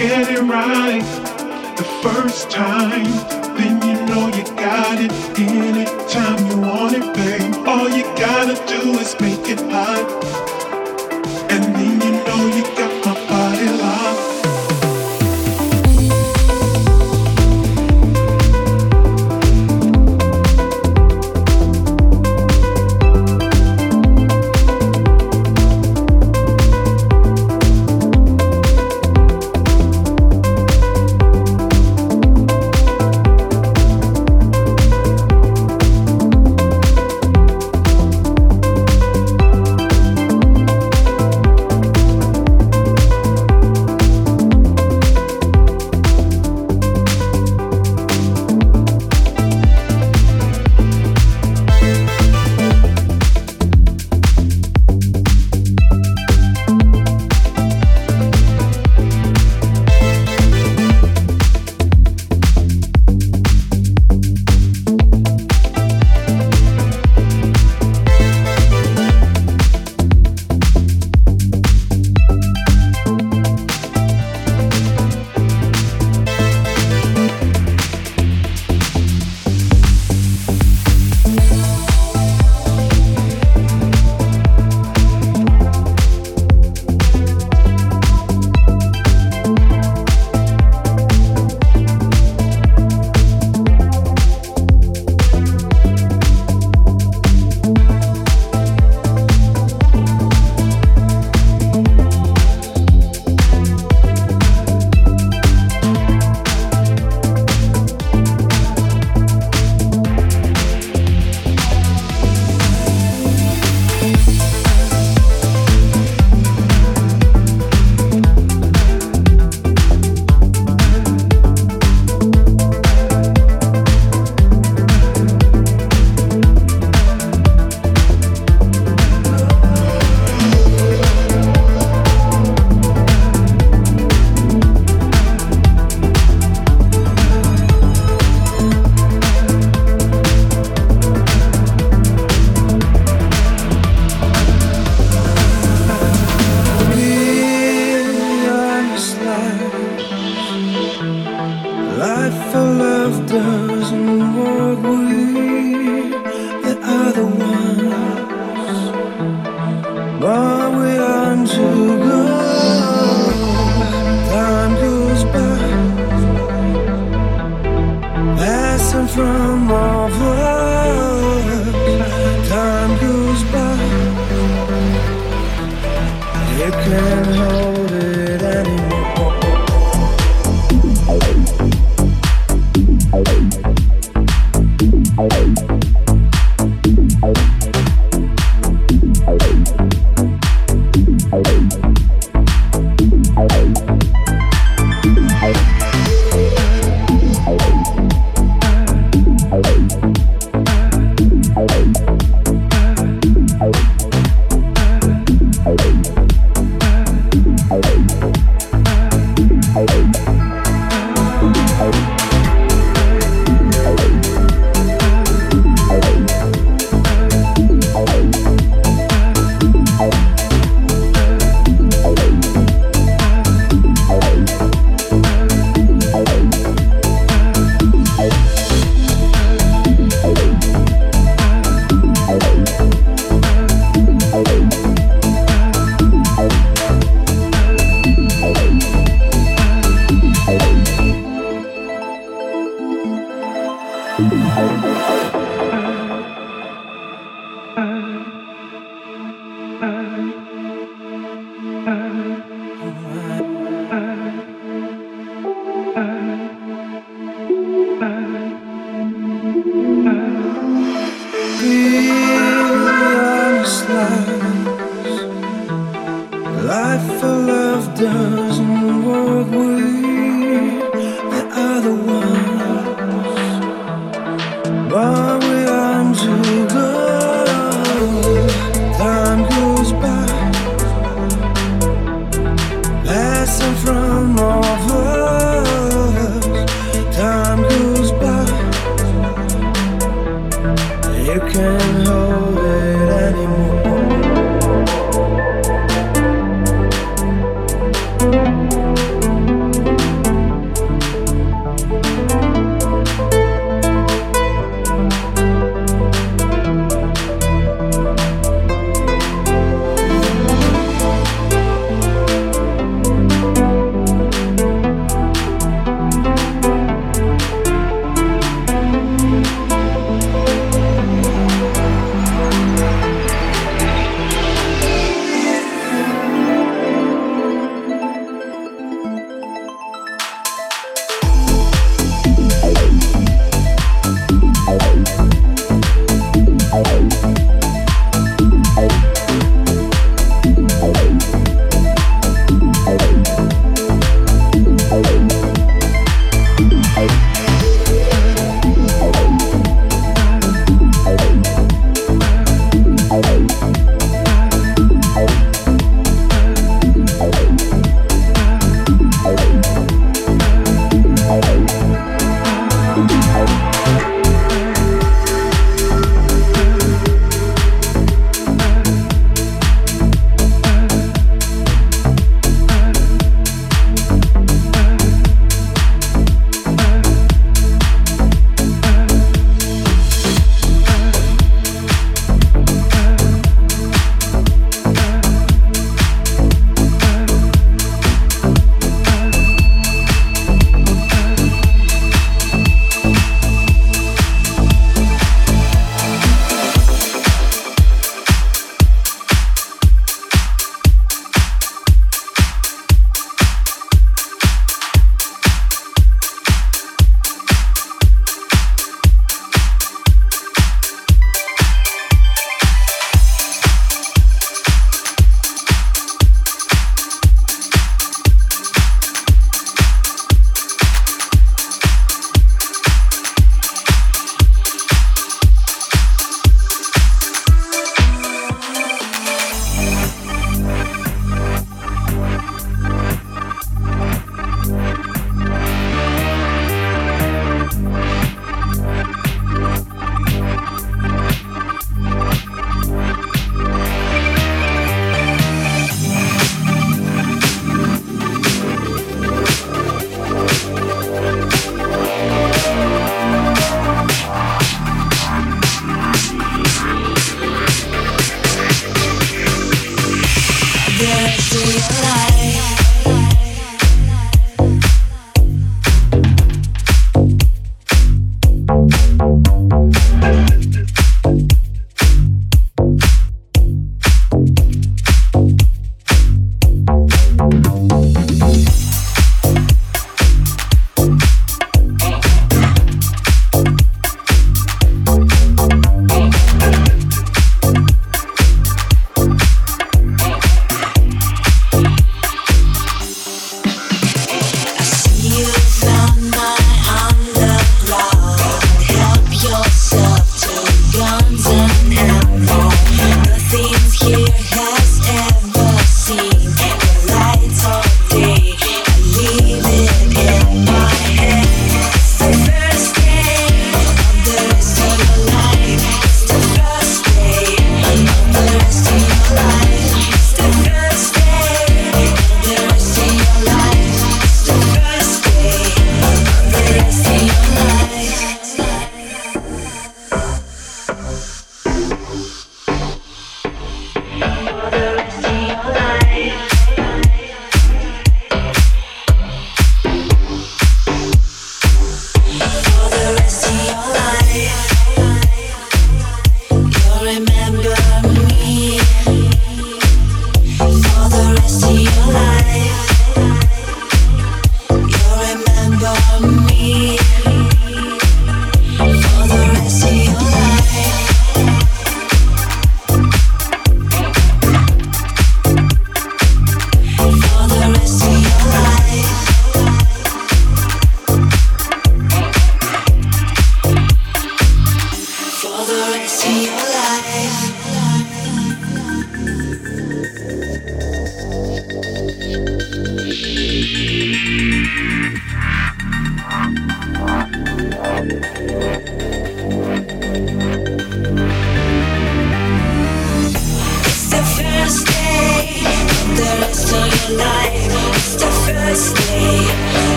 get it right the first time, then you know you got it. Anytime you want it, babe, all you gotta do is make it hot, and then you know you got.